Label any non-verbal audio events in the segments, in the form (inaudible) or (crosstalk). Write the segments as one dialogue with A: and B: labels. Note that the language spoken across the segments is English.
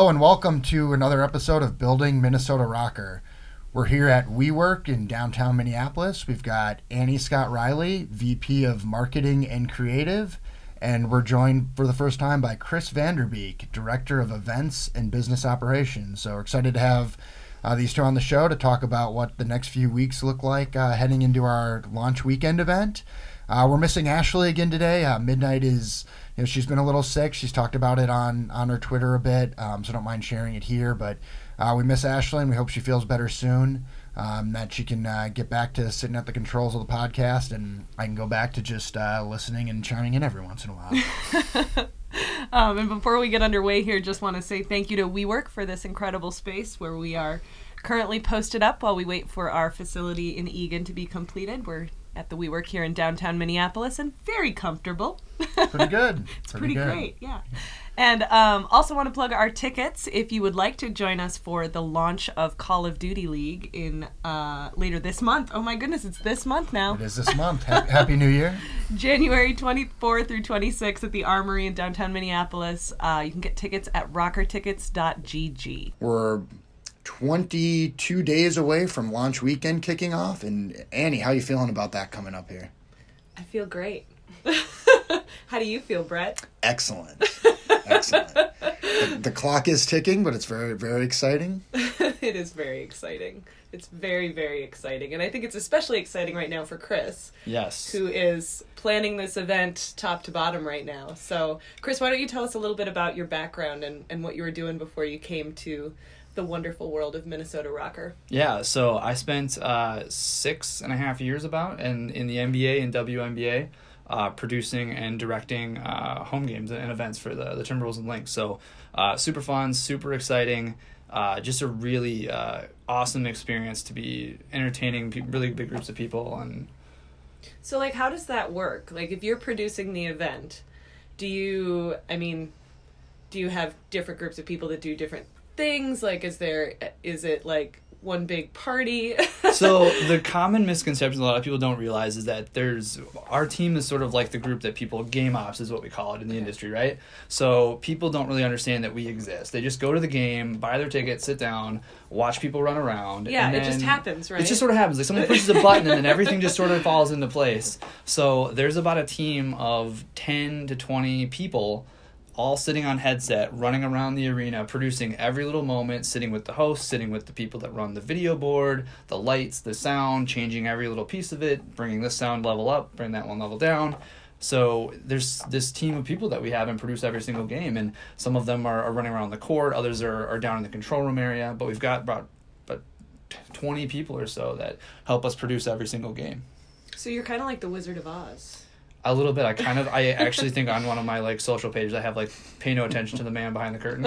A: Hello and welcome to another episode of Building Minnesota RØKKR. We're here at WeWork in downtown Minneapolis. We've got Annie Scott Riley, VP of Marketing and Creative, and we're joined for the first time by Chris Vanderbeek, Director of Events and Business Operations. So we're excited to have uh, these two on the show to talk about what the next few weeks look like uh, heading into our launch weekend event. Uh, we're missing Ashley again today. Uh, Midnight is, you know, she's been a little sick. She's talked about it on on her Twitter a bit, um, so don't mind sharing it here. But uh, we miss Ashley, and we hope she feels better soon. Um, that she can uh, get back to sitting at the controls of the podcast, and I can go back to just uh, listening and chiming in every once in a while. (laughs)
B: um, and before we get underway here, just want to say thank you to WeWork for this incredible space where we are currently posted up while we wait for our facility in Eagan to be completed. We're at the WeWork here in downtown Minneapolis and very comfortable.
A: Pretty good. (laughs)
B: it's
A: pretty,
B: pretty,
A: good.
B: great, yeah. And um, also want to plug our tickets if you would like to join us for the launch of Call of Duty League in uh, later this month. Oh my goodness, it's this month now.
A: It is this month. Happy, Happy New Year. (laughs)
B: January 24th through 26th at the Armory in downtown Minneapolis. Uh, you can get tickets at rockertickets.gg.
A: We're 22 days away from launch weekend kicking off, and Annie, how are you feeling about that coming up here?
B: I feel great. (laughs) How do you feel, Brett?
A: Excellent. (laughs) Excellent. The, the clock is ticking, but it's very, very exciting. (laughs)
B: it is very exciting. It's very, very exciting. And I think it's especially exciting right now for Chris,
C: Yes.
B: who is planning this event top to bottom right now. So, Chris, why don't you tell us a little bit about your background and, and what you were doing before you came to the wonderful world of Minnesota RØKKR?
C: Yeah, so I spent uh, six and a half years about in, in the NBA and WNBA uh, producing and directing uh, home games and events for the, the Timberwolves and Lynx. So uh, super fun, super exciting. Uh, just a really uh, awesome experience to be entertaining pe- really big groups of people and
B: So, like, how does that work? Like, if you're producing the event, do you, I mean, do you have different groups of people that do different things? Like, is there, is it like one big party? (laughs)
C: so the common misconception a lot of people don't realize is that there's our team is sort of like the group that people game ops is what we call it in the industry right so people don't really understand that we exist they just go to the game buy their ticket sit down watch people run around
B: Yeah, it just happens, right?
C: it just sort of happens like somebody pushes a button and then (laughs) everything just sort of falls into place so there's about a team of 10 to 20 people all sitting on headset, running around the arena, producing every little moment, sitting with the host, sitting with the people that run the video board, the lights, the sound, changing every little piece of it, bringing this sound level up, bring that one level down. So there's this team of people that we have and produce every single game, and some of them are, are running around the court, others are, are down in the control room area, but we've got about about 20 people or so that help us produce every single game.
B: so you're kind of like the Wizard of Oz.
C: A little bit. I kind of. I actually think on one of my like social pages, I have like pay no attention to the man behind the curtain.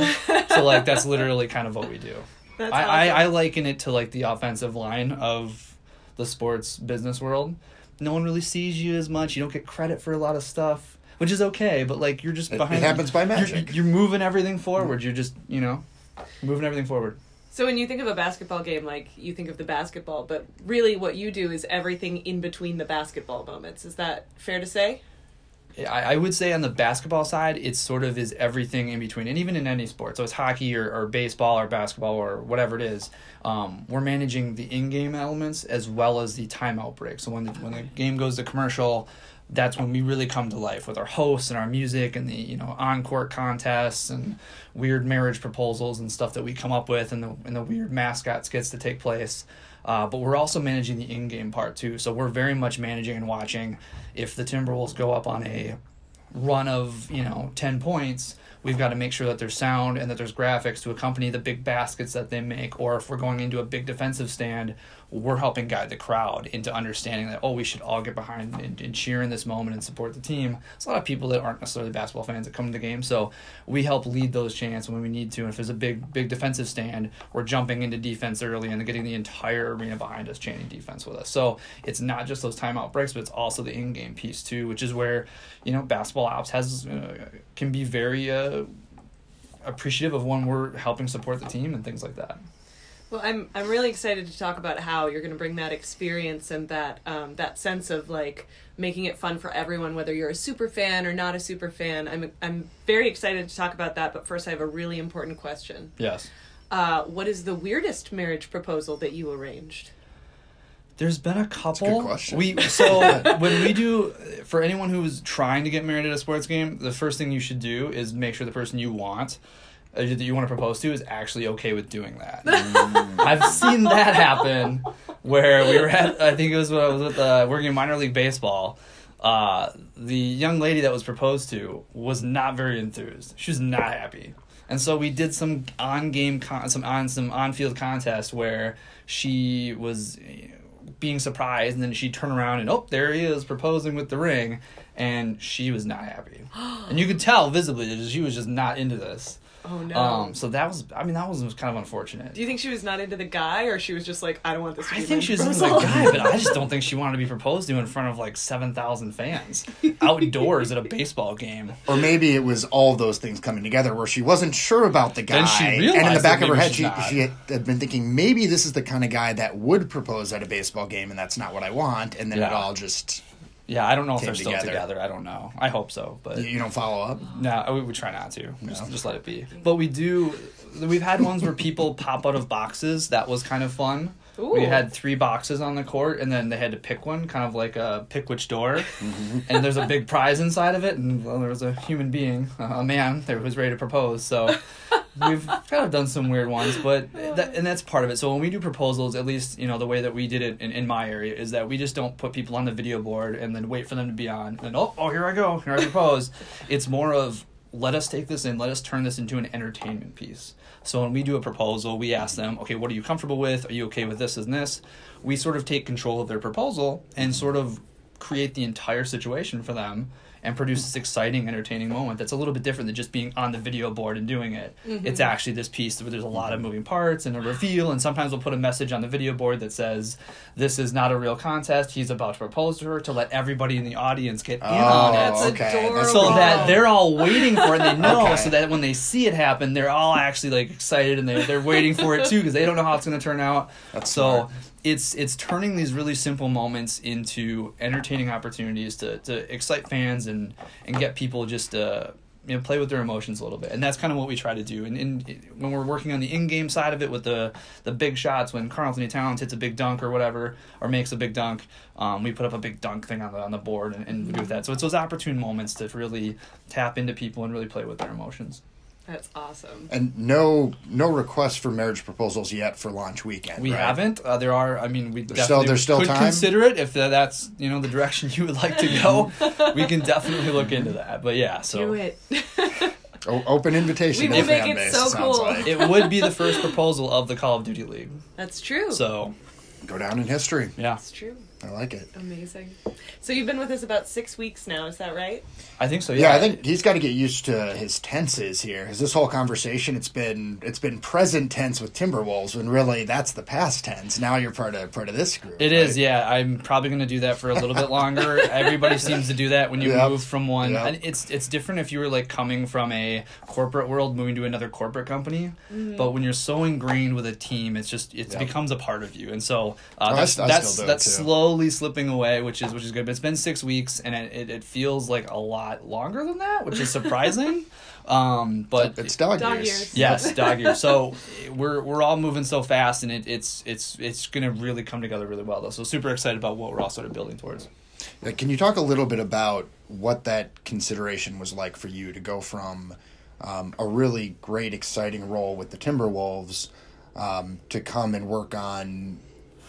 C: So like that's literally kind of what we do. (laughs)
B: That's
C: I, I,
B: awesome.
C: I liken it to like the offensive line of the sports business world. No one really sees you as much. You don't get credit for a lot of stuff, which is okay. But like you're just
A: It- it
C: behind.
A: happens by
C: you're-
A: magic.
C: You're, moving everything forward. You're just you know, moving everything forward.
B: So when you think of a basketball game, like you think of the basketball, but really what you do is everything in between the basketball moments. Is that fair to say?
C: I, I would say on the basketball side, it sort of is everything in between, and even in any sport. So it's hockey or, or baseball or basketball or whatever it is. Um, we're managing the in-game elements as well as the timeout break. So when the, when the game goes to commercial, that's when we really come to life with our hosts and our music and the you know on-court contests and weird marriage proposals and stuff that we come up with and the and the weird mascot skits that take place. Uh, but we're also managing the in-game part too. So we're very much managing and watching if the Timberwolves go up on a run of you know 10 points we've got to make sure that there's sound and that there's graphics to accompany the big baskets that they make or if we're going into a big defensive stand we're helping guide the crowd into understanding that oh we should all get behind and, and cheer in this moment and support the team. There's a lot of people that aren't necessarily basketball fans that come to the game so we help lead those chants when we need to. And if there's a big big defensive stand we're jumping into defense early and getting the entire arena behind us chanting defense with us. So it's not just those timeout breaks but it's also the in-game piece too which is where you know basketball ops has uh, can be very uh, appreciative of when we're helping support the team and things like that
B: Well, I'm I'm really excited to talk about how you're going to bring that experience and that um, that sense of like making it fun for everyone, whether you're a super fan or not a super fan. I'm I'm very excited to talk about that. But first, I have a really important question.
C: Yes.
B: Uh, what is the weirdest marriage proposal that you arranged?
C: There's been a couple.
A: good question.
C: We so (laughs) when we do for anyone who's trying to get married at a sports game, the first thing you should do is make sure the person you want that you want to propose to is actually okay with doing that. (laughs) I've seen that happen where we were at. I think it was when I was with uh, working in minor league baseball. Uh, the young lady that was proposed to was not very enthused. She was not happy, and so we did some on game con- some on some on field contest where she was eh, being surprised, and then she turned around and oh, there he is proposing with the ring, and she was not happy, (gasps) and you could tell visibly that she was just not into this.
B: Oh no.
C: Um, so that was, I mean, that was, was kind of unfortunate.
B: Do you think she was not into the guy, or she was just like, I don't want this to
C: I
B: be
C: think she was into the guy, but I (laughs) just don't think she wanted to be proposed to in front of like seven thousand fans outdoors at a baseball game.
A: Or maybe it was all those things coming together where she wasn't sure about the guy.
C: Then she
A: and in the back of her head, she,
C: not.
A: she had, had been thinking, maybe this is the kind of guy that would propose at a baseball game, and that's not what I want. And then it all just,
C: Yeah, I don't know if they're still
A: together.
C: together. I don't know. I hope so, but
A: you, you don't follow up.
C: no, we would try not to. Just, just let it be. But we do. We've had ones where people pop out of boxes. That was kind of fun. We had three boxes on the court, and then they had to pick one, kind of like a pick which door. Mm-hmm. And there's a big prize inside of it, and well, there was a human being, a man, there who was ready to propose. So (laughs) we've kind of done some weird ones, but that, and that's part of it. So when we do proposals, at least you know the way that we did it in, in my area is that we just don't put people on the video board and then wait for them to be on, and oh, oh, here I go, here I propose. (laughs) it's more of let us take this in, let us turn this into an entertainment piece. So when we do a proposal, we ask them, okay, what are you comfortable with? Are you okay with this and this? We sort of take control of their proposal and sort of create the entire situation for them and produce this exciting, entertaining moment that's a little bit different than just being on the video board and doing it. Mm-hmm. It's actually this piece where there's a lot of mm-hmm. moving parts and a reveal, and sometimes we'll put a message on the video board that says, This is not a real contest. He's about to propose to her to let everybody in the audience get in oh, on it.
B: That's
A: Oh, okay.
B: adorable.
C: So that they're all waiting for it, and they (laughs) know,
A: Okay.
C: so that when they see it happen, they're all actually like excited and they're, they're waiting for it too because they don't know how it's going to turn out.
A: That's
C: so
A: smart.
C: It's it's turning these really simple moments into entertaining opportunities to, to excite fans and and get people just uh you know play with their emotions a little bit. And that's kind of what we try to do. And, when we're working on the in-game side of it with the the big shots when Karl-Anthony Towns hits a big dunk or whatever or makes a big dunk um, we put up a big dunk thing on the on the board and, and do that. So it's those opportune moments to really tap into people and really play with their emotions
B: That's awesome.
A: And no, no requests for marriage proposals yet for launch weekend.
C: We
A: right?
C: haven't. Uh, there are. I mean, we
A: There's
C: definitely
A: still- there's still
C: could
A: time?
C: consider it if that's you know the direction (laughs) you would like to go. (laughs) we can definitely look into that. But yeah, so
B: Do it. (laughs)
A: O- open invitation.
B: We
A: to
B: will make it
A: base,
B: so cool.
A: like.
C: it would be the first proposal of the Call of Duty League.
B: That's true.
C: So
A: Go down in history.
C: yeah,
B: That's true.
A: I like it.
B: Amazing. So you've been with us about six weeks now, is that right?
C: I think so.
A: Yeah,
C: Yeah,
A: I think he's got to get used to his tenses here. Because this whole conversation, it's been it's been present tense with Timberwolves, when really that's the past tense. Now you're part of part of this group.
C: It
A: right?
C: is, yeah. I'm probably going to do that for a little bit longer. (laughs) Everybody seems to do that when you
A: Yep.
C: move from one.
A: Yep.
C: And it's it's different if you were like coming from a corporate world, moving to another corporate company. But when you're so ingrained with a team, it's just it
A: Yep.
C: becomes a part of you. And so uh,
A: Oh,
C: that's
A: st- I
C: that's
A: still do it,
C: that's
A: too.
C: Slowly slipping away, which is which is good. But it's been six weeks, and it, it, it feels like a lot longer than that, which is surprising. (laughs) um, but
A: It's dog,
B: Dog
A: years.
B: years.
C: Yes, dog years. So (laughs) we're we're all moving so fast, and it, it's it's it's gonna really come together really well though. So super excited about what we're all sort of building towards.
A: Can you talk a little bit about what that consideration was like for you to go from um, a really great, exciting role with the Timberwolves um, to come and work on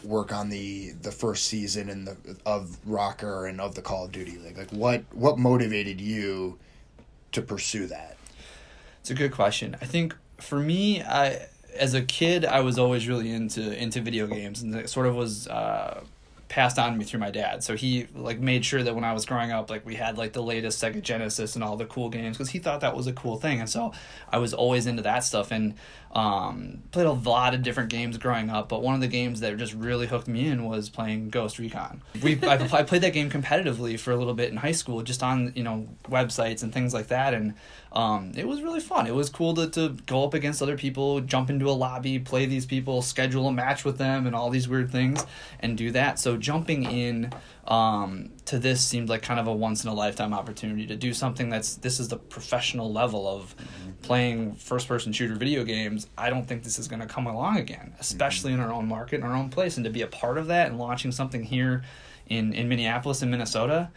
A: work on the the first season and the of RØKKR and of the Call of Duty League? Like what what motivated you to pursue that?
C: It's a good question. I think for me, I as a kid, I was always really into into video games, and it sort of was uh, passed on to me through my dad. So he like made sure that when I was growing up, like we had like the latest Sega Genesis and all the cool games because he thought that was a cool thing, and so I was always into that stuff and um, played a lot of different games growing up. But one of the games that just really hooked me in was playing Ghost Recon. We (laughs) I, I played that game competitively for a little bit in high school, just on you know websites and things like that, and um, it was really fun. It was cool to, to go up against other people, jump into a lobby, play these people, schedule a match with them, and all these weird things, and do that. So jumping in um, to this seemed like kind of a once in a lifetime opportunity to do something that's this is the professional level of playing first person shooter video games. I don't think this is going to come along again, especially in our own market, in our own place, and to be a part of that and launching something here in in Minneapolis and Minnesota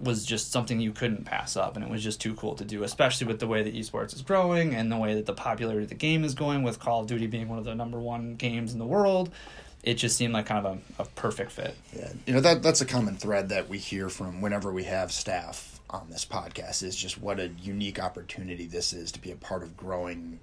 C: was just something you couldn't pass up. And it was just too cool to do especially with the way that esports is growing and the way that the popularity of the game is going with call of duty being one of the number one games in the world it just seemed like kind of a, a perfect fit
A: Yeah, you know that that's a common thread that we hear from whenever we have staff on this podcast is just what a unique opportunity this is to be a part of growing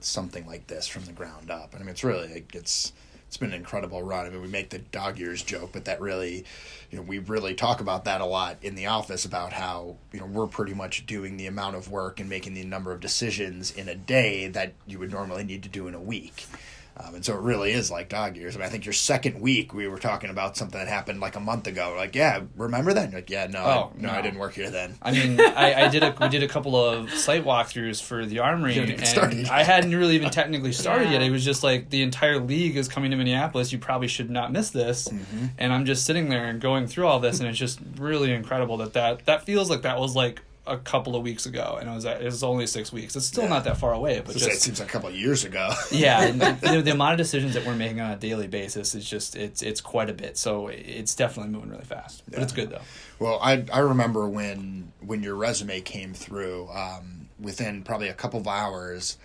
A: something like this from the ground up. And I mean, it's really like, it's it's been an incredible run. I mean, we make the dog years joke, but that really, you know, we really talk about that a lot in the office about how you know we're pretty much doing the amount of work and making the number of decisions in a day that you would normally need to do in a week. Um, and so it really is like dog years. I mean, I think your second week we were talking about something that happened like a month ago. We're like, yeah, remember that? And like, yeah, no,
C: Oh,
A: I, no, I didn't work here then.
C: I mean, I, I did a we did a couple of site walkthroughs for the Armory,
A: You even
C: and
A: yet.
C: I hadn't really even (laughs) technically started
B: Yeah.
C: yet. It was just like the entire league is coming to Minneapolis. You probably should not miss this.
A: Mm-hmm.
C: And I'm just sitting there and going through all this, and it's just really incredible that that that feels like that was like a couple of weeks ago, and it was it was only six weeks. It's still
A: Yeah.
C: not that far away, but
A: say it
C: just
A: seems like a couple of years ago. (laughs)
C: yeah, and the, the (laughs) amount of decisions that we're making on a daily basis is just it's it's quite a bit. So it's definitely moving really fast, but it's good though.
A: Well, I I remember when when your resume came through. Um, within probably a couple of hours,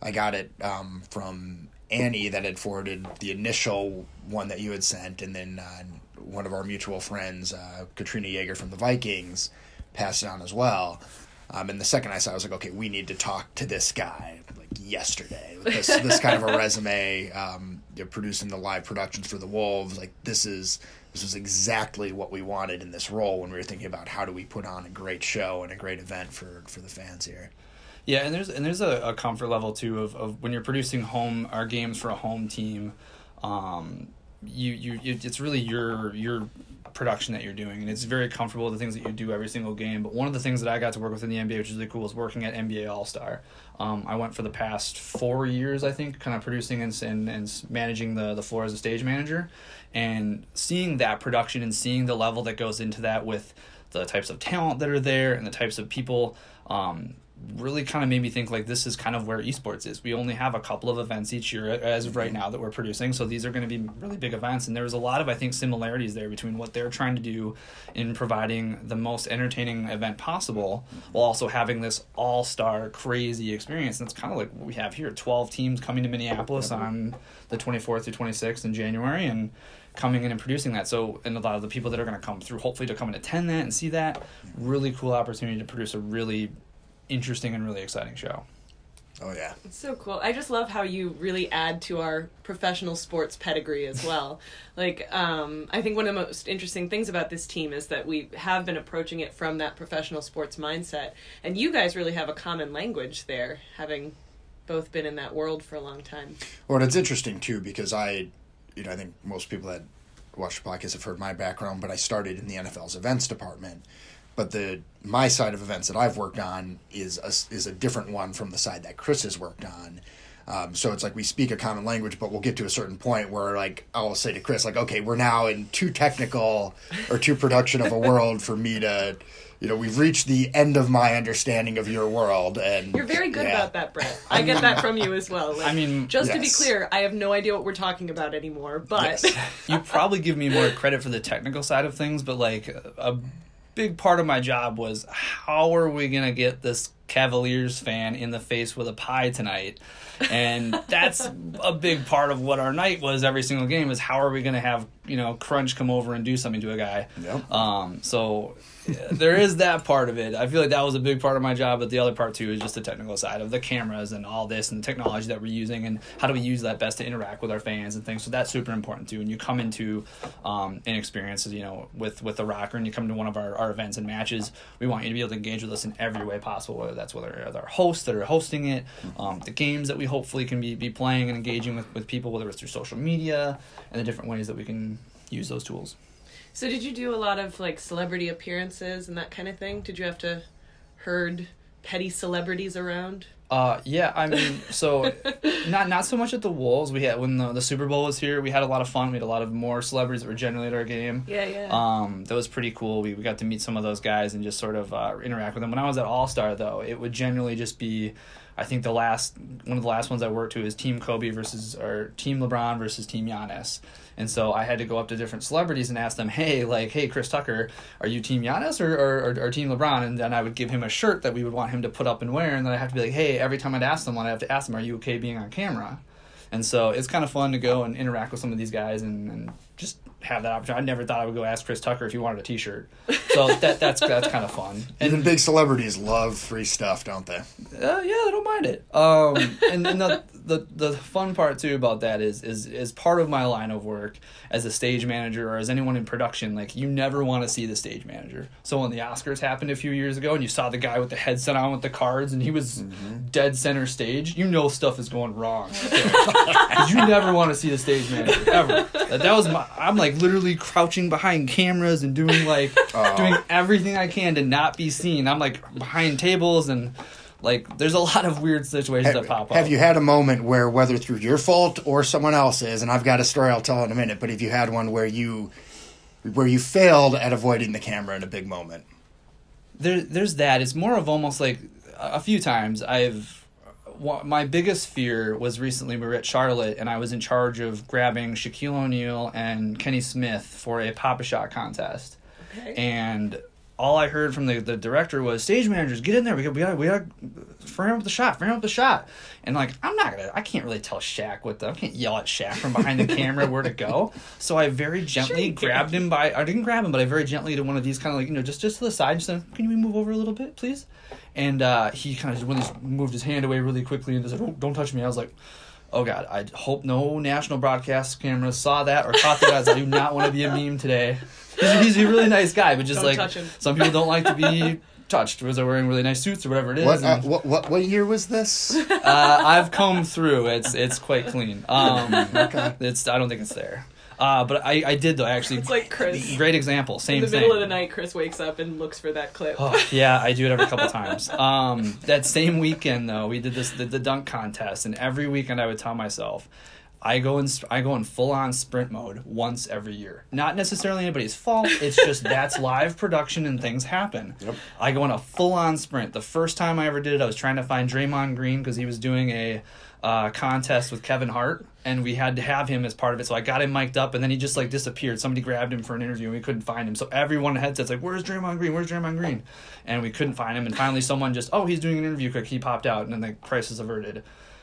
A: I got it um, from Annie that had forwarded the initial one that you had sent, and then uh, one of our mutual friends, uh, Katrina Yeager from the Vikings, passed it on as well. Um, and the second I saw, it, I was like, okay, we need to talk to this guy like yesterday. This this kind of a (laughs) resume, um, you know, producing the live productions for the Wolves. Like this is this was exactly what we wanted in this role when we were thinking about how do we put on a great show and a great event for for the fans here.
C: Yeah, and there's and there's a, a comfort level too of, of when you're producing home our games for a home team, um, you you you- it's really your your production that you're doing, and it's very comfortable the things that you do every single game. But one of the things that I got to work with in the NBA, which is really cool, is working at NBA All Star. Um, I went for the past four years, I think, kind of producing and and, and managing the the floor as a stage manager, and seeing that production and seeing the level that goes into that with the types of talent that are there and the types of people um, really kind of made me think like this is kind of where esports is. We only have a couple of events each year as of right mm-hmm. now that we're producing, so these are going to be really big events. And there's a lot of I think similarities there between what they're trying to do in providing the most entertaining event possible, while also having this all star crazy experience. And it's kind of like what we have here: twelve teams coming to Minneapolis on the 24th to 26th in January, and coming in and producing that. So, and a lot of the people that are going to come through, hopefully, to come and attend that and see that, really cool opportunity to produce a really interesting and really exciting show.
A: Oh yeah,
B: It's so cool. I just love how you really add to our professional sports pedigree as well. (laughs) like, um, I think one of the most interesting things about this team is that we have been approaching it from that professional sports mindset. And you guys really have a common language there, having both been in that world for a long time.
A: Well, and it's interesting too because I, you know, I think most people that watch the podcast have heard my background, but I started in the NFL's events department. But the my side of events that I've worked on is a, is a different one from the side that Chris has worked on. Um, so it's like we speak a common language, but we'll get to a certain point where like I'll say to Chris, like, okay, we're now in too technical or too production of a world for me to, you know, we've reached the end of my understanding of your world, and
B: You're very good
A: yeah.
B: about that, Brett. I get that from you as well. Like,
C: I mean,
B: just to be clear, I have no idea what we're talking about anymore, but
A: Yes. (laughs) (laughs)
C: you probably give me more credit for the technical side of things, but like a big part of my job was how are we going to get this Cavaliers fan in the face with a pie tonight. And that's a big part of what our night was every single game is how are we going to have, you know, Crunch come over and do something to a guy.
A: Yep.
C: Um, so there is that part of it. I feel like that was a big part of my job, but the other part too is just the technical side of the cameras and all this and the technology that we're using and how do we use that best to interact with our fans and things. So that's super important too. And you come into um, an experience, you know, with with the RØKKR and you come to one of our, our events and matches, we want you to be able to engage with us in every way possible, whether that's whether it's our hosts that are hosting it, um, the games that we hopefully can be, be playing and engaging with, with people, whether it's through social media and the different ways that we can use those tools.
B: So did you do a lot of like celebrity appearances and that kind of thing? Did you have to herd petty celebrities around?
C: Uh, yeah, I mean, so not not so much at the Wolves. We had when the, the Super Bowl was here, we had a lot of fun. We had a lot of more celebrities that were generally at our game.
B: Yeah, yeah.
C: Um, that was pretty cool. We, we got to meet some of those guys and just sort of uh, interact with them. When I was at All Star, though, it would generally just be, I think the last one of the last ones I worked to is Team Kobe versus or Team LeBron versus Team Giannis. And so I had to go up to different celebrities and ask them, hey, like, hey, Chris Tucker, are you Team Giannis or, or, or, or Team LeBron? And then I would give him a shirt that we would want him to put up and wear. And then I have to be like, hey, every time I'd ask someone, I have to ask them, are you okay being on camera? And so it's kind of fun to go and interact with some of these guys and, and just have that opportunity. I never thought I would go ask Chris Tucker if he wanted a T-shirt. So (laughs) that that's that's kind of fun.
A: Even big celebrities love free stuff, don't they?
C: Uh, yeah, they don't mind it. Um, and, and the, the the fun part too about that is is is part of my line of work as a stage manager or as anyone in production. Like you never want to see the stage manager. So when the Oscars happened a few years ago, and you saw the guy with the headset on with the cards, and he was dead center stage, you know stuff is going wrong. (laughs) you never want to see the stage manager ever. That, that was my. I'm like literally crouching behind cameras and doing like (laughs)
A: Oh.
C: doing everything I can to not be seen. I'm like behind tables and like there's a lot of weird situations
A: Have,
C: that pop up.
A: have you had a moment where, whether through your fault or someone else's, and I've got a story I'll tell in a minute, but if you had one where you where you failed at avoiding the camera in a big moment?
C: there there's that. It's more of almost like a few times I've my biggest fear was recently we were at Charlotte and I was in charge of grabbing Shaquille O'Neal and Kenny Smith for a Papa Shot contest.
B: Okay.
C: And all I heard from the, the director was stage managers get in there. We got we got we got frame up the shot frame up the shot. And like I'm not gonna I can't really tell Shaq what the I can't yell at Shaq from behind the camera where to go. (laughs) So I very gently
B: can.
C: grabbed him by I didn't grab him but I very gently did one of these kind of like you know just just to the side just said can you move over a little bit please? And uh, he kind of just, when he moved his hand away really quickly and just said oh, don't touch me I was like oh god I hope no national broadcast cameras saw that or caught that as I do not want to be a meme today he's, he's a really nice guy but just
B: Don't
C: like
B: touch him.
C: some people don't like to be touched because they're wearing really nice suits or whatever it is
A: What, uh, what what what year was this?
C: uh, I've combed through it's it's quite clean um,
A: Okay.
C: it's I don't think it's there uh, but I, I did though actually
B: It's like Chris. (laughs)
C: great example same thing.
B: In the
C: thing
B: middle of the night, Chris wakes up and looks for that clip.
C: Oh, yeah, I do it every couple (laughs) times. Um, that same weekend though, we did this the, the dunk contest, and every weekend I would tell myself, I go in I go in full on sprint mode once every year. Not necessarily anybody's fault. It's just (laughs) that's live production and things happen.
A: Yep.
C: I go in a full on sprint. The first time I ever did it, I was trying to find Draymond Green because he was doing a uh, contest with Kevin Hart, and we had to have him as part of it. So I got him mic'd up, and then he just like disappeared. Somebody grabbed him for an interview, and we couldn't find him. So everyone had headsets like, "Where's Draymond Green? Where's Draymond Green?" And we couldn't find him. And finally, someone just, "Oh, he's doing an interview." Quick, he popped out, and then the crisis averted.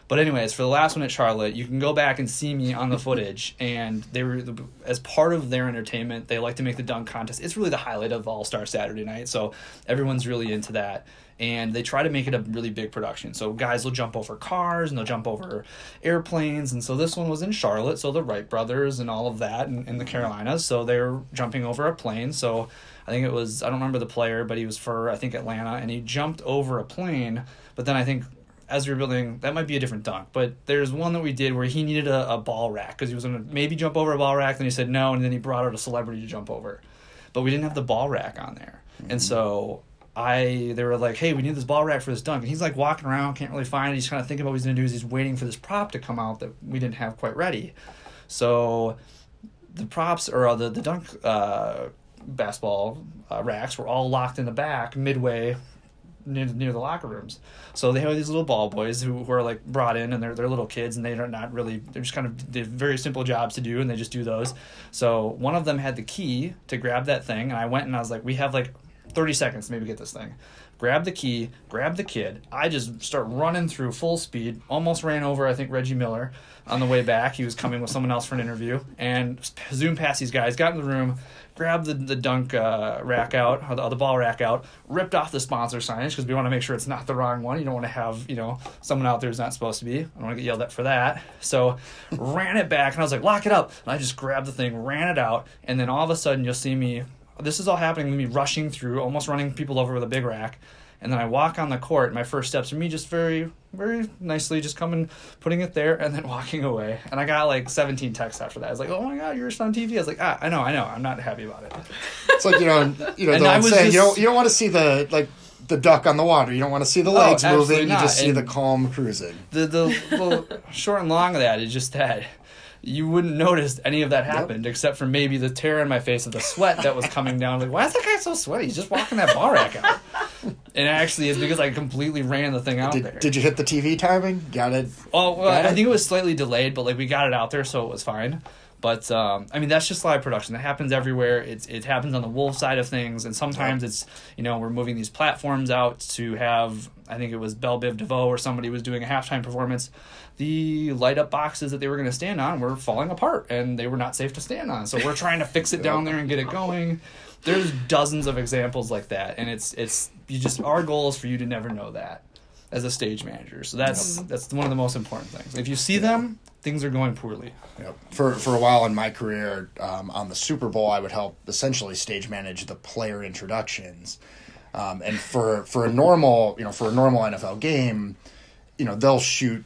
C: But anyways, for the last one at Charlotte, you can go back and see me on the footage, and they were as part of their entertainment. They like to make the dunk contest. It's really the highlight of All Star Saturday night, so everyone's really into that. And they try to make it a really big production. So guys will jump over cars and they'll jump over airplanes. And so this one was in Charlotte, so the Wright brothers and all of that in, in the mm-hmm. Carolinas. So they're jumping over a plane. So I think it was I don't remember the player, but he was for I think Atlanta, and he jumped over a plane. But then I think as we were building, that might be a different dunk, but there's one that we did where he needed a, a ball rack because he was going to maybe jump over a ball rack. Then he said no, and then he brought out a celebrity to jump over, but we didn't have the ball rack on there, and mm-hmm. so I they were like, hey, we need this ball rack for this dunk, and he's like walking around, can't really find it. He's kind of thinking about what he's to do. Is he's waiting for this prop to come out that we didn't have quite ready, so the props or uh, the the dunk uh, basketball uh, racks were all locked in the back midway near, near the locker rooms. So they have these little ball boys who, who are like brought in and they're, they're little kids and they're not really, they're just kind of, they have very simple jobs to do and they just do those. So one of them had the key to grab that thing and I went and I was like, we have like 30 seconds to maybe get this thing. Grab the key, grab the kid. I just start running through full speed. Almost ran over, I think, Reggie Miller on the way back. He was coming with someone else for an interview. And zoom past these guys, got in the room, grabbed the, the dunk uh, rack out, or the, the ball rack out, ripped off the sponsor signage because we want to make sure it's not the wrong one. You don't want to have, you know, someone out there who's not supposed to be. I don't want to get yelled at for that. So ran it back and I was like, lock it up. And I just grabbed the thing, ran it out, and then all of a sudden you'll see me this is all happening with me rushing through, almost running people over with a big rack. And then I walk on the court. My first steps are me just very, very nicely just coming, putting it there, and then (laughs) walking away. And I got like 17 texts after that. I was like, "Oh my god, you're just on TV." I was like, "Ah, I know, I know. I'm not happy about it."
A: It's like you know, you know, (laughs)
C: And
A: the
C: I
A: old
C: was
A: saying, you don't you don't want to see the like the duck on the water. You don't want to see the legs
C: Oh,
A: moving. You just see the calm cruising.
C: The the well, short and long of that is just that you wouldn't notice any of that happened except for maybe the tear in my face of the sweat that was coming down. Like, why is that guy so sweaty? He's just walking that ball rack out. And actually, it's because I completely ran the thing out there.
A: Did, did you hit the TV timing? Got it.
C: Oh well,
A: Got
C: I
A: it?
C: think it was slightly delayed, but like we got it out there, so it was fine. But um, I mean, that's just live production. That happens everywhere. It's it happens on the Wolf side of things, and sometimes it's you know we're moving these platforms out to have. I think it was Bell Biv DeVoe or somebody was doing a halftime performance. The light up boxes that they were going to stand on were falling apart, and they were not safe to stand on. So we're (laughs) trying to fix it down there and get it going. There's dozens of examples like that, and it's it's you just our goal is for you to never know that as a stage manager. So that's that's one of the most important things. If you see them, things are going poorly.
A: Yep. For for a while in my career, um, on the Super Bowl, I would help essentially stage manage the player introductions. Um, and for for a normal, you know, for a normal NFL game, you know, they'll shoot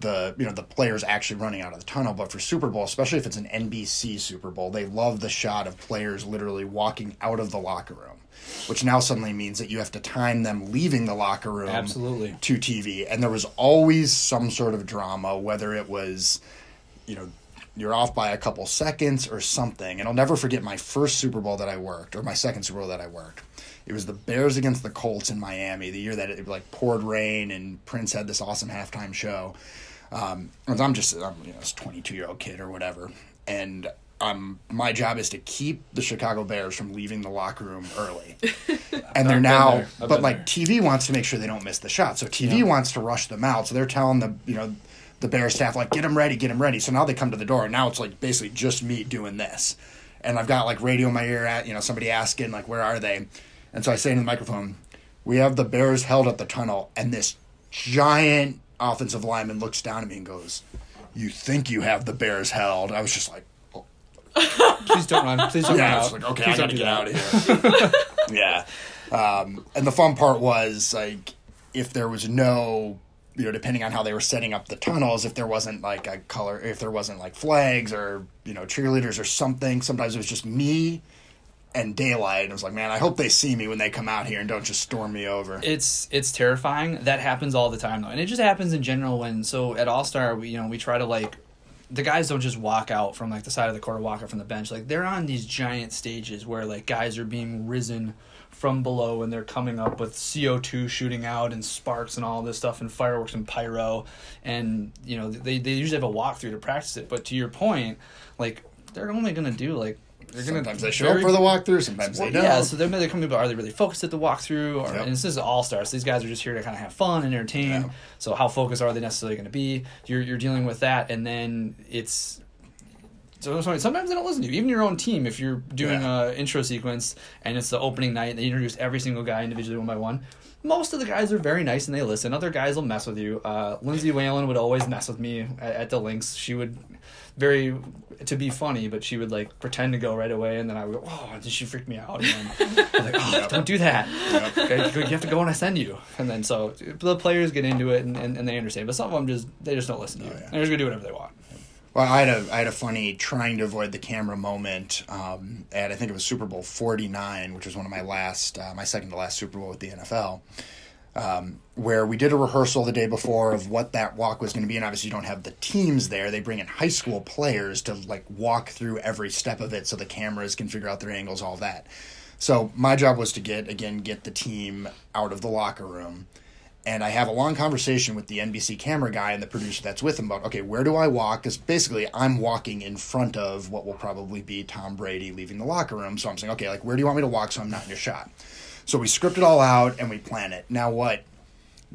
A: the you know the players actually running out of the tunnel. But for Super Bowl, especially if it's an NBC Super Bowl, they love the shot of players literally walking out of the locker room, which now suddenly means that you have to time them leaving the locker room
C: Absolutely.
A: to TV. And there was always some sort of drama, whether it was you know, you're off by a couple seconds or something. And I'll never forget my first Super Bowl that I worked, or my second Super Bowl that I worked. It was the Bears against the Colts in Miami, the year that it like poured rain and Prince had this awesome halftime show. Um, and I'm just, I'm, you know, this 22 year old kid or whatever, and um, my job is to keep the Chicago Bears from leaving the locker room early. (laughs) And they're now, but like
C: there.
A: TV wants to make sure they don't miss the shot. So TV wants to rush them out. So they're telling the you know the Bears staff like get them ready, get them ready. So now they come to the door. And now it's like basically just me doing this, and I've got like radio in my ear at you know somebody asking like where are they, and so I say in the microphone, we have the Bears held at the tunnel, and this giant offensive lineman looks down at me and goes, "You think you have the Bears held?" I was just like. oh,
C: Please don't run. Please don't
A: yeah,
C: run
A: I
C: out.
A: was like, okay,
C: Please
A: I gotta get out of here. (laughs) yeah. Um, and the fun part was like if there was no you know, depending on how they were setting up the tunnels, if there wasn't like a color if there wasn't like flags or, you know, cheerleaders or something, sometimes it was just me and daylight. And I was like, man, I hope they see me when they come out here and don't just storm me over.
C: It's it's terrifying. That happens all the time though, and it just happens in general. When so at All Star, we you know we try to like the guys don't just walk out from like the side of the court or walk out from the bench. Like they're on these giant stages where like guys are being risen from below and they're coming up with CO two shooting out and sparks and all this stuff and fireworks and pyro and you know they they usually have a walkthrough to practice it. But to your point, like they're only gonna do like they're gonna
A: sometimes they show
C: very-
A: up for the walkthrough, sometimes
C: well,
A: they don't.
C: yeah, so they're, they're coming, but are they really focused at the walkthrough? Or,
A: Yep.
C: And this is all stars. These guys are just here to kind of have fun and entertain.
A: Yeah.
C: So how focused are they necessarily going to be? You're you're dealing with that, and then it's. So sorry, sometimes they don't listen to you. Even your own team, if you're doing
A: Yeah.
C: a intro sequence and it's the opening night, and they introduce every single guy individually one by one. Most of the guys are very nice and they listen. Other guys will mess with you. Uh, Lindsay Whalen would always mess with me at, at the Lynx. She would very to be funny, but she would like pretend to go right away, and then I would go, "Oh!" And she freaked me out. And then I was like, "Oh, don't do that! Okay, You have to go when I send you." And then so the players get into it and, and, and they understand, but some of them just they just don't listen to you.
A: Oh, yeah.
C: They're just gonna do whatever they want.
A: Well, I had a I had a funny trying to avoid the camera moment um, at I think it was Super Bowl forty nine, which was one of my last uh, my second to last Super Bowl with the NFL, um, where we did a rehearsal the day before of what that walk was going to be, and obviously you don't have the teams there. They bring in high school players to like walk through every step of it, so the cameras can figure out their angles, all that. So my job was to get again get the team out of the locker room and I have a long conversation with the NBC camera guy and the producer that's with him about okay, where do I walk? Because basically, I'm walking in front of what will probably be Tom Brady leaving the locker room. So I'm saying, okay, like where do you want me to walk so I'm not in your shot? So we script it all out and we plan it. Now, what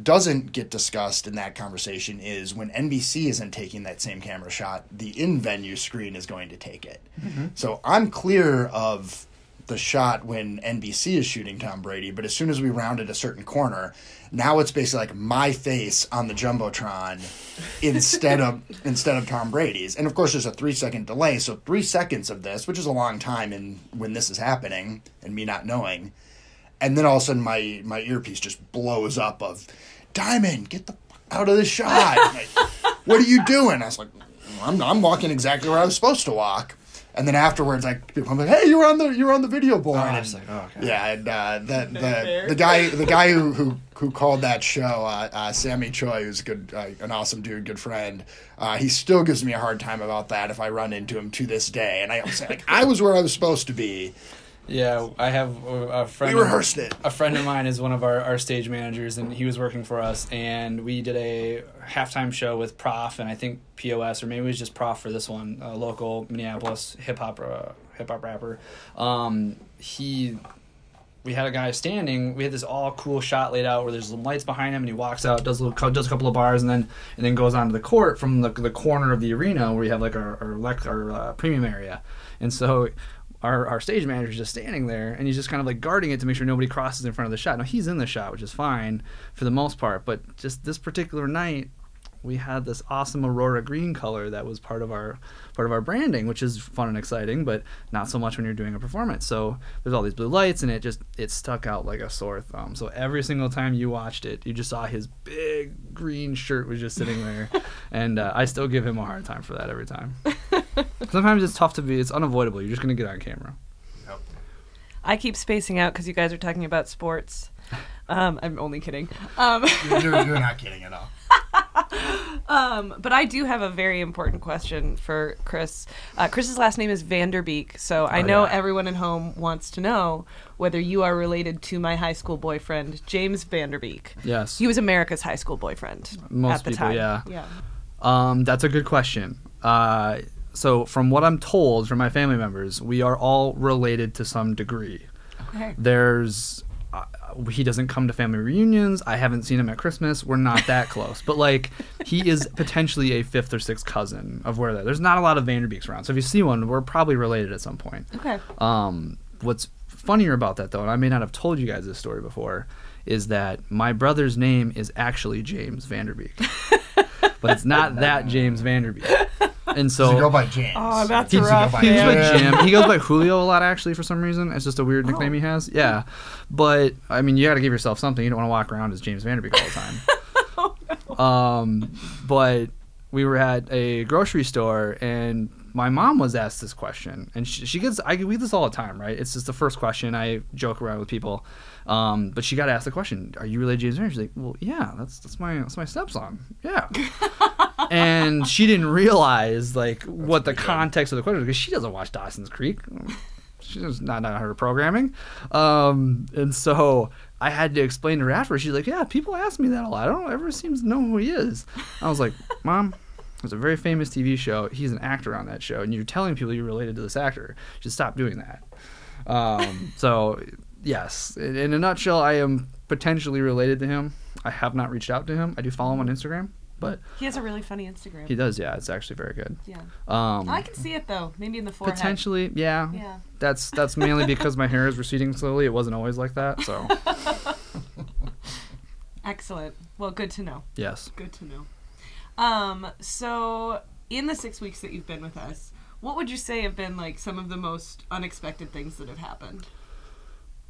A: doesn't get discussed in that conversation is when NBC isn't taking that same camera shot, the in venue screen is going to take it. Mm-hmm. So I'm clear of the shot when NBC is shooting Tom Brady, but as soon as we rounded a certain corner, now it's basically like my face on the jumbotron instead of (laughs) instead of Tom Brady's. And of course, there's a three second delay, so three seconds of this, which is a long time, in when this is happening, and me not knowing, and then all of a sudden my my earpiece just blows up of Diamond, get the out of the shot. (laughs) Like, what are you doing? I was like, I'm I'm walking exactly where I was supposed to walk. And then afterwards, like people come like, "Hey, you were on the you were on the video board."
C: I
A: And-
C: was like, oh, okay.
A: yeah, and uh, the (laughs) the the guy the guy who who, who called that show, uh, uh, Sammy Choi, who's a good, uh, an awesome dude, good friend. Uh, he still gives me a hard time about that if I run into him to this day. And I always say like, I was where I was supposed to be.
C: Yeah, I have a friend.
A: We rehearsed it.
C: A friend of mine is one of our, our stage managers, and he was working for us. And we did a halftime show with Prof, and I think POS, or maybe it was just Prof for this one, a local Minneapolis hip hop uh, hip hop rapper. Um, he, we had a guy standing. We had this all cool shot laid out where there's some lights behind him, and he walks out, does a little, does a couple of bars, and then and then goes onto the court from the the corner of the arena where we have like our our, our uh, premium area, and so our, our stage manager is just standing there and he's just kind of like guarding it to make sure nobody crosses in front of the shot. Now he's in the shot, which is fine for the most part, but just this particular night, we had this awesome aurora green color that was part of our part of our branding, which is fun and exciting, but not so much when you're doing a performance. So there's all these blue lights, and it just it stuck out like a sore thumb. So every single time you watched it, you just saw his big green shirt was just sitting there, (laughs) and uh, I still give him a hard time for that every time. Sometimes it's tough to be. It's unavoidable. You're just gonna get on camera.
B: I keep spacing out because you guys are talking about sports. (laughs) Um, I'm only kidding. Um,
D: You're, you're, you're not kidding at all. (laughs)
B: um, but I do have a very important question for Chris. Uh, Chris's last name is Vanderbeek, so I
C: Oh,
B: know
C: yeah.
B: everyone at home wants to know whether you are related to my high school boyfriend, James Van Der Beek.
C: Yes.
B: He was America's high school boyfriend
C: Most
B: at the
C: people,
B: time.
C: yeah.
B: Yeah.
C: Um, that's a good question. Uh, so, from what I'm told from my family members, we are all related to some degree.
B: Okay.
C: There's, uh, he doesn't come to family reunions. I haven't seen him at Christmas. We're not that close, but like, he is potentially a fifth or sixth cousin of where. There's not a lot of Vanderbeeks around, so if you see one, we're probably related at some point.
B: Okay.
C: Um, what's funnier about that, though, and I may not have told you guys this story before, is that my brother's name is actually James Vanderbeek, (laughs) but it's not that James Vanderbeek. And
D: Does he go by James?
B: Oh, that's
C: He's-
B: rough.
D: by
C: he goes by
D: Yeah.
C: Jim. He goes by Julio a lot actually for some reason. It's just a weird nickname he has. Yeah, but I mean, you got to give yourself something. You don't want to walk around as James Vanderbeek all the time. (laughs) Um, but we were at a grocery store and my mom was asked this question and she, she gets I we get this all the time right it's just the first question I joke around with people um, but she got asked the question are you related to James Van Der Beek she's like well yeah that's that's my that's my stepson. Yeah. (laughs) And she didn't realize like what the context of the question was because she doesn't watch Dawson's Creek. She's not not her programming. Um, and so I had to explain to her after she's like yeah people ask me that a lot. I don't ever seems to know who he is. I was like (laughs) mom there's a very famous TV show. He's an actor on that show and you're telling people you're related to this actor. You should stop doing that. Um, so yes in, in a nutshell I am potentially related to him I have not reached out to him I do follow him on Instagram but
B: He has a really funny Instagram.
C: he does yeah it's actually very good
B: yeah.
C: um,
B: I can see it though. Maybe in the forehead.
C: potentially yeah
B: Yeah.
C: that's that's mainly because my hair is receding slowly. It wasn't always like that. So (laughs)
B: Excellent. Well, good to know.
C: yes.
B: Good to know. Um, so in the six weeks that you've been with us, what would you say have been like some of the most unexpected things that have happened?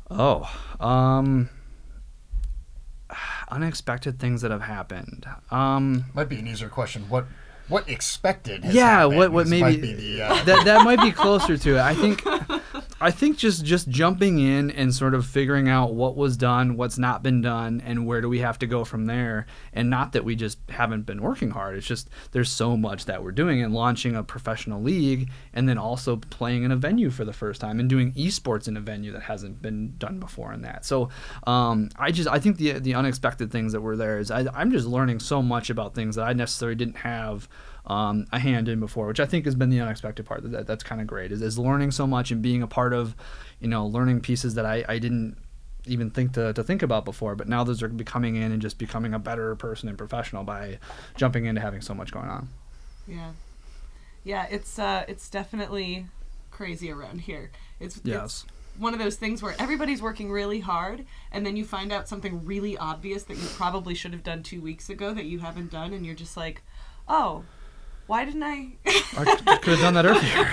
C: Oh, um, unexpected things that have happened. Um,
D: Might be an easier question. What what expected? Has
C: yeah, what what maybe
D: might be the, uh,
C: that that might be closer to it. I think (laughs) I think just just jumping in and sort of figuring out what was done, what's not been done, and where do we have to go from there. And not that we just haven't been working hard. It's just there's so much that we're doing and launching a professional league, and then also playing in a venue for the first time and doing esports in a venue that hasn't been done before in that. So um, I just I think the the unexpected things that were there is I, I'm just learning so much about things that I necessarily didn't have um, a hand in before, which I think has been the unexpected part. That that's kind of great is, is learning so much and being a part of, you know, learning pieces that I, I didn't even think to, to think about before. But now those are becoming in and just becoming a better person and professional by jumping into having so much going on.
B: Yeah, yeah. It's uh, it's definitely crazy around here. It's
C: Yes.
B: It's one of those things where everybody's working really hard, and then you find out something really obvious that you probably should have done two weeks ago that you haven't done, and you're just like, oh, why didn't I?
C: I could have done that earlier.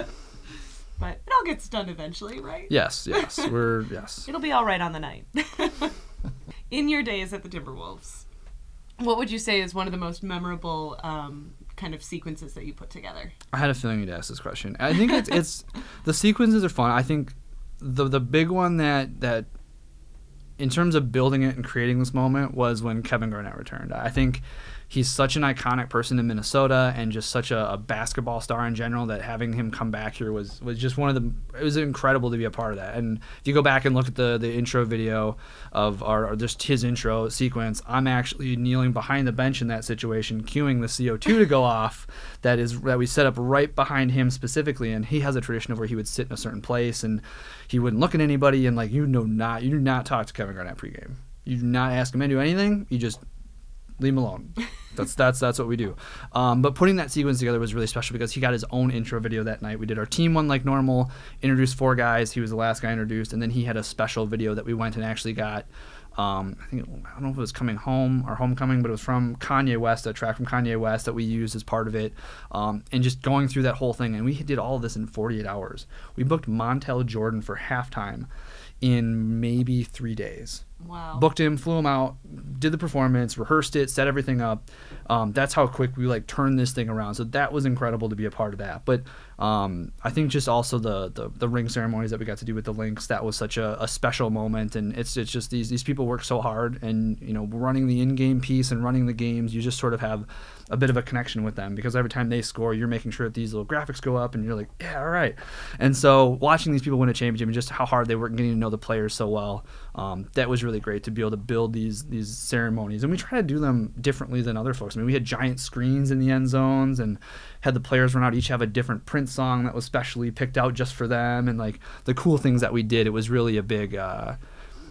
C: (laughs)
B: but it all gets done eventually, right?
C: yes, yes, (laughs) we're yes.
B: It'll be all right on the night. (laughs) In your days at the Timberwolves, what would you say is one of the most memorable um, kind of sequences that you put together?
C: I had a feeling you'd ask this question. I think it's it's the sequences are fun. I think the the big one that that in terms of building it and creating this moment was when Kevin Garnett returned. I think he's such an iconic person in Minnesota and just such a, a basketball star in general that having him come back here was was just one of the it was incredible to be a part of that. And if you go back and look at the the intro video of our just his intro sequence, I'm actually kneeling behind the bench in that situation, cueing the CO2 to go off. That is that we set up right behind him specifically, and he has a tradition of where he would sit in a certain place and he wouldn't look at anybody and like you know not you do not talk to Kevin Garnett pregame. You do not ask him to do anything. You just leave him alone. That's that's that's what we do. Um, but putting that sequence together was really special because he got his own intro video that night. We did our team one like normal, introduced four guys. He was the last guy introduced, and then he had a special video that we went and actually got. Um, I think I don't know if it was coming home or homecoming, but it was from Kanye West, a track from Kanye West that we used as part of it, um, and just going through that whole thing. And we did all of this in 48 hours. We booked Montel Jordan for halftime in maybe three days
B: Wow.
C: booked him, flew him out, did the performance, rehearsed it, set everything up. Um, that's how quick we like turned this thing around. So that was incredible to be a part of that. But um, I think just also the, the the ring ceremonies that we got to do with the Lynx that was such a, a special moment. And it's it's just these these people work so hard, and you know running the in game piece and running the games, you just sort of have a bit of a connection with them because every time they score, you're making sure that these little graphics go up, and you're like, yeah, all right. And so watching these people win a championship and just how hard they work getting to know the players so well, um, that was really great to be able to build these these ceremonies. And we try to do them differently than other folks. I mean, we had giant screens in the end zones and had the players run out each have a different Prince song that was specially picked out just for them, and like the cool things that we did. It was really a big. Uh,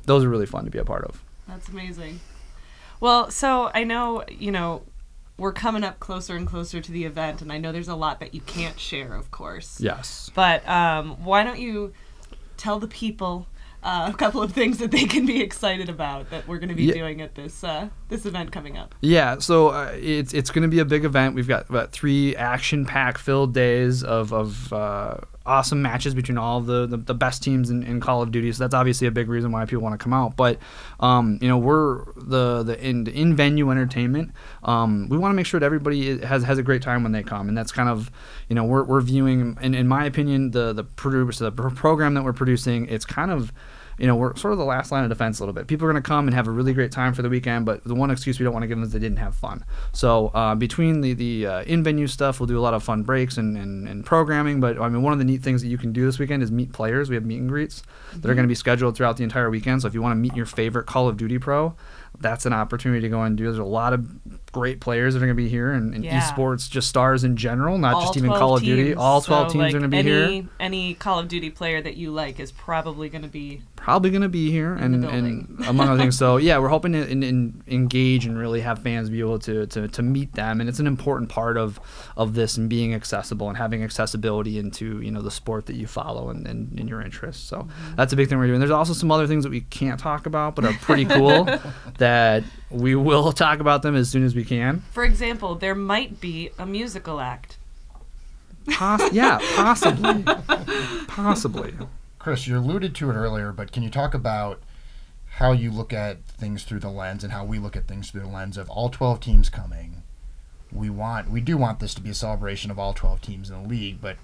C: those are really fun to be a part of.
B: That's amazing. Well, so I know, you know, we're coming up closer and closer to the event, and I know there's a lot that you can't share, of course.
C: Yes.
B: But um, why don't you tell the people uh, a couple of things that they can be excited about that we're going to be
C: Yeah.
B: doing at this uh, this event coming up?
C: Yeah, so uh, it's it's going to be a big event. We've got about three action-packed filled days of of uh, awesome matches between all the, the, the best teams in, in Call of Duty. So that's obviously a big reason why people want to come out. But um, you know, we're the the in, in venue entertainment. Um, we want to make sure that everybody has has a great time when they come, and that's kind of you know we're we're viewing, in, in my opinion, the the producer the program that we're producing. It's kind of you know, we're sort of the last line of defense a little bit. People are going to come and have a really great time for the weekend, but the one excuse we don't want to give them is they didn't have fun. So uh, between the the uh, in venue stuff, we'll do a lot of fun breaks and, and, and programming. But I mean, one of the neat things that you can do this weekend is meet players. We have meet and greets that are going to be scheduled throughout the entire weekend. So if you want to meet your favorite Call of Duty pro, that's an opportunity to go and do. There's a lot of great players that are going to be here, and, and
B: Yeah.
C: esports just stars in general, not
B: All
C: just even Call of Duty. All 12
B: So,
C: teams
B: like,
C: are going to be
B: any,
C: here.
B: Any Call of Duty player that you like is probably going to be.
C: Probably going to be here and, and (laughs) among other things. So (laughs) yeah we're hoping to in, in, engage and really have fans be able to, to, to meet them. And it's an important part of of this and being accessible and having accessibility into you know the sport that you follow and, and, and your interests. So
B: Mm-hmm.
C: that's a big thing we're doing. There's also some other things that we can't talk about but are pretty cool (laughs) that we will talk about them as soon as we can.
B: For example, there might be a musical act.
C: Poss- yeah possibly. Possibly
D: Chris, you alluded to it earlier, but can you talk about how you look at things through the lens and how we look at things through the lens of all 12 teams coming? We want we do want this to be a celebration of all 12 teams in the league, but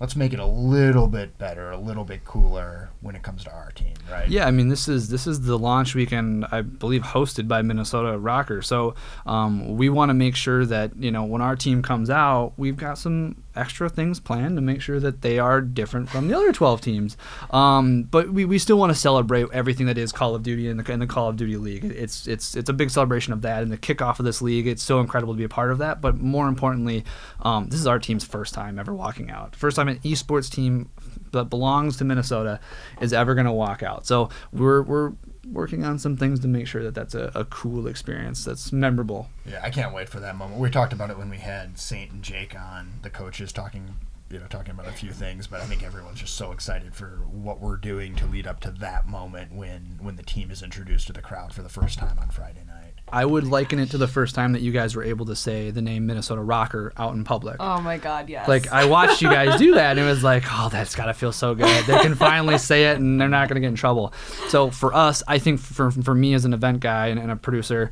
D: let's make it a little bit better, a little bit cooler when it comes to our team, right?
C: Yeah, I mean this is this is the launch weekend I believe hosted by Minnesota RØKKR. So um, we want to make sure that you know when our team comes out, we've got some extra things planned to make sure that they are different from the other 12 teams. Um, but we, we still want to celebrate everything that is Call of Duty and the, and the Call of Duty League. It's it's it's a big celebration of that and the kickoff of this league. It's so incredible to be a part of that. But more importantly, um, this is our team's first time ever walking out. First time an esports team that belongs to Minnesota is ever going to walk out. So we're we're working on some things to make sure that that's a, a cool experience that's memorable.
A: Yeah, I can't wait for that moment. We talked about it when we had Saint and Jake on, the coaches talking, you know, talking about a few things. But I think everyone's just so excited for what we're doing to lead up to that moment when when the team is introduced to the crowd for the first time on Friday night.
C: I would liken it to the first time that you guys were able to say the name Minnesota RØKKR out in public.
B: Oh my God, yes.
C: Like I watched you guys do that, and it was like, oh, that's gotta feel so good. They can finally say it, and they're not gonna get in trouble. So for us, I think for for me as an event guy and, and a producer,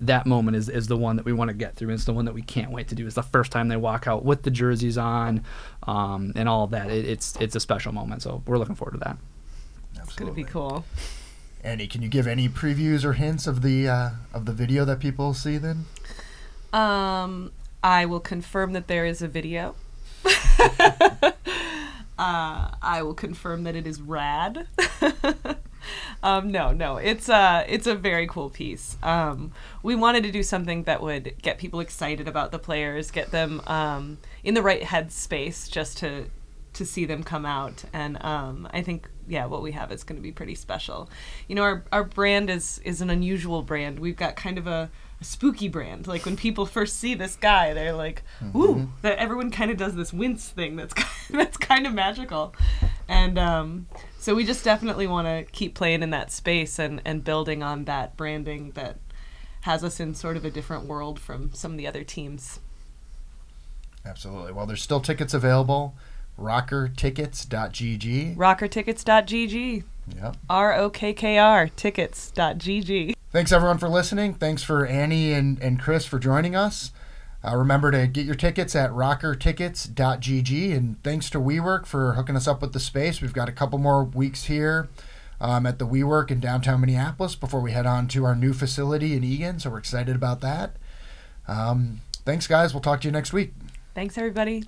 C: that moment is, is the one that we want to get through. It's the one that we can't wait to do. It's the first time they walk out with the jerseys on, um, and all of that. It, it's it's a special moment. So we're looking forward to that.
A: Absolutely.
B: it's gonna be cool.
A: Annie, can you give any previews or hints of the uh, of the video that people see then?
B: Um, I will confirm that there is a video. (laughs) uh, I will confirm that it is rad. (laughs) um, no, no, it's a it's a very cool piece. Um, we wanted to do something that would get people excited about the players, get them um, in the right headspace, just to to see them come out. And um, I think yeah, what we have is going to be pretty special. You know, our our brand is is an unusual brand. We've got kind of a a spooky brand. Like when people first see this guy, they're like, "Ooh!" That everyone kind of does this wince thing. That's (laughs) that's kind of magical, and um, so we just definitely want to keep playing in that space and and building on that branding that has us in sort of a different world from some of the other teams.
A: Absolutely. Well, there's still tickets available. Rokkrtickets.gg.
B: Rokkrtickets.gg.
A: Yep.
B: R O K K R tickets.gg.
A: Thanks everyone for listening. Thanks for Annie and, and Chris for joining us. Uh, remember to get your tickets at rokkrtickets.gg. And thanks to WeWork for hooking us up with the space. We've got a couple more weeks here um, at the WeWork in downtown Minneapolis before we head on to our new facility in Eagan. So we're excited about that. Um, thanks, guys. We'll talk to you next week.
B: Thanks, everybody.